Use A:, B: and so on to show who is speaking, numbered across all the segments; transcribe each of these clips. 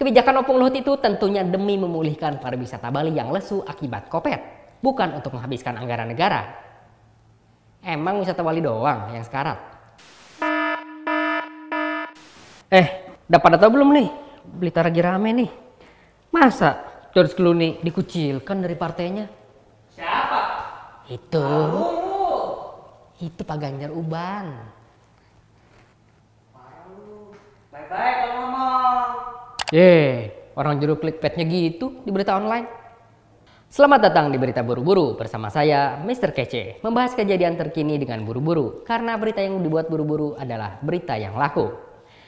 A: Kebijakan Opung Luhut itu tentunya demi memulihkan pariwisata Bali yang lesu akibat kopet, bukan untuk menghabiskan anggaran negara. Emang wisata Bali doang yang sekarat? Eh, udah pada tahu belum nih? Blitar lagi rame nih. Masa George Clooney dikucilkan dari partainya?
B: Siapa?
A: Itu.
B: Lu.
A: Itu Pak Ganjar Uban. Ye, orang juru clickbaitnya gitu di berita online. Selamat datang di Berita Buru-Buru bersama saya, Mr. Kece, membahas kejadian terkini dengan buru-buru karena berita yang dibuat buru-buru adalah berita yang laku.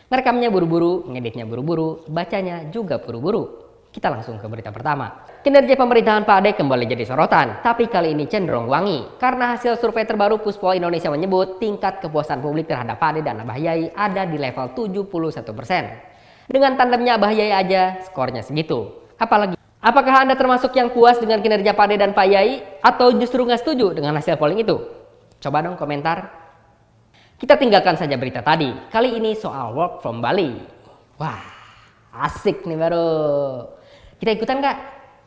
A: Merekamnya buru-buru, ngeditnya buru-buru, bacanya juga buru-buru. Kita langsung ke berita pertama. Kinerja pemerintahan Pak Ade kembali jadi sorotan, tapi kali ini cenderung wangi. Karena hasil survei terbaru Puspol Indonesia menyebut tingkat kepuasan publik terhadap Pak Ade dan Abah Yai ada di level 71%. Dengan tandemnya Abah Yai aja, skornya segitu. Apalagi, apakah Anda termasuk yang puas dengan kinerja Pak Ade dan Pak Yai? Atau justru nggak setuju dengan hasil polling itu? Coba dong komentar. Kita tinggalkan saja berita tadi. Kali ini soal work from Bali. Wah, asik nih baru. Kita ikutan nggak?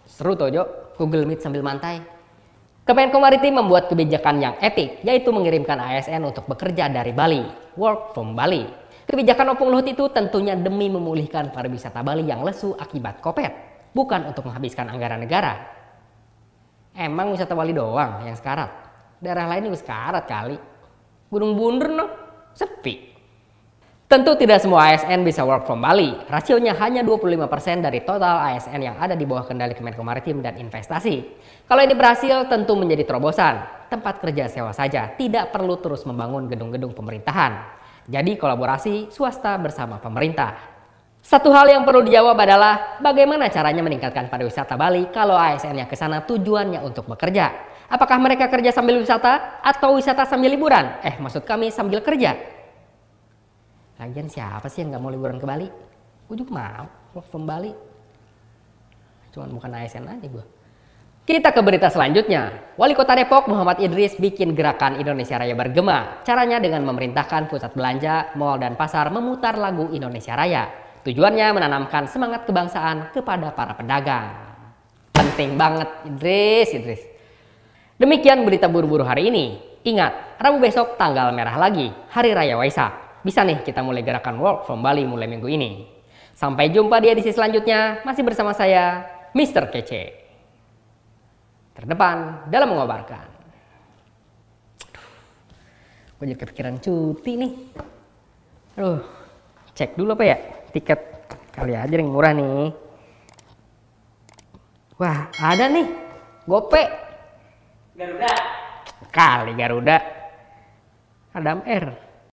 A: Seru toh, Jo. Google Meet sambil mantai. Kemenko Maritim membuat kebijakan yang etik, yaitu mengirimkan ASN untuk bekerja dari Bali, work from Bali. Kebijakan Opung Luhut itu tentunya demi memulihkan pariwisata Bali yang lesu akibat kopet, bukan untuk menghabiskan anggaran negara. Emang wisata Bali doang yang sekarat? Daerah lain juga sekarat kali. Gunung Bunder no, sepi. Tentu tidak semua ASN bisa work from Bali. Rasionya hanya 25% dari total ASN yang ada di bawah kendali Kemenko Maritim dan Investasi. Kalau ini berhasil tentu menjadi terobosan. Tempat kerja sewa saja, tidak perlu terus membangun gedung-gedung pemerintahan. Jadi kolaborasi swasta bersama pemerintah. Satu hal yang perlu dijawab adalah bagaimana caranya meningkatkan pariwisata Bali kalau ASN yang ke sana tujuannya untuk bekerja. Apakah mereka kerja sambil wisata atau wisata sambil liburan? Eh, maksud kami sambil kerja. Lagian siapa sih yang nggak mau liburan ke Bali? Gue juga mau, work from Bali. Cuman bukan ASN aja gue. Kita ke berita selanjutnya. Wali Kota Depok Muhammad Idris bikin gerakan Indonesia Raya bergema. Caranya dengan memerintahkan pusat belanja, mal dan pasar memutar lagu Indonesia Raya. Tujuannya menanamkan semangat kebangsaan kepada para pedagang. Penting banget Idris, Idris. Demikian berita buru-buru hari ini. Ingat, Rabu besok tanggal merah lagi, Hari Raya Waisak. Bisa nih kita mulai gerakan work from Bali mulai minggu ini. Sampai jumpa di edisi selanjutnya, masih bersama saya, Mr. Kece terdepan dalam mengobarkan. Gue jadi kepikiran cuti nih. Aduh, cek dulu apa ya tiket kali aja yang murah nih. Wah, ada nih. Gope.
B: Garuda.
A: Kali Garuda. Adam R.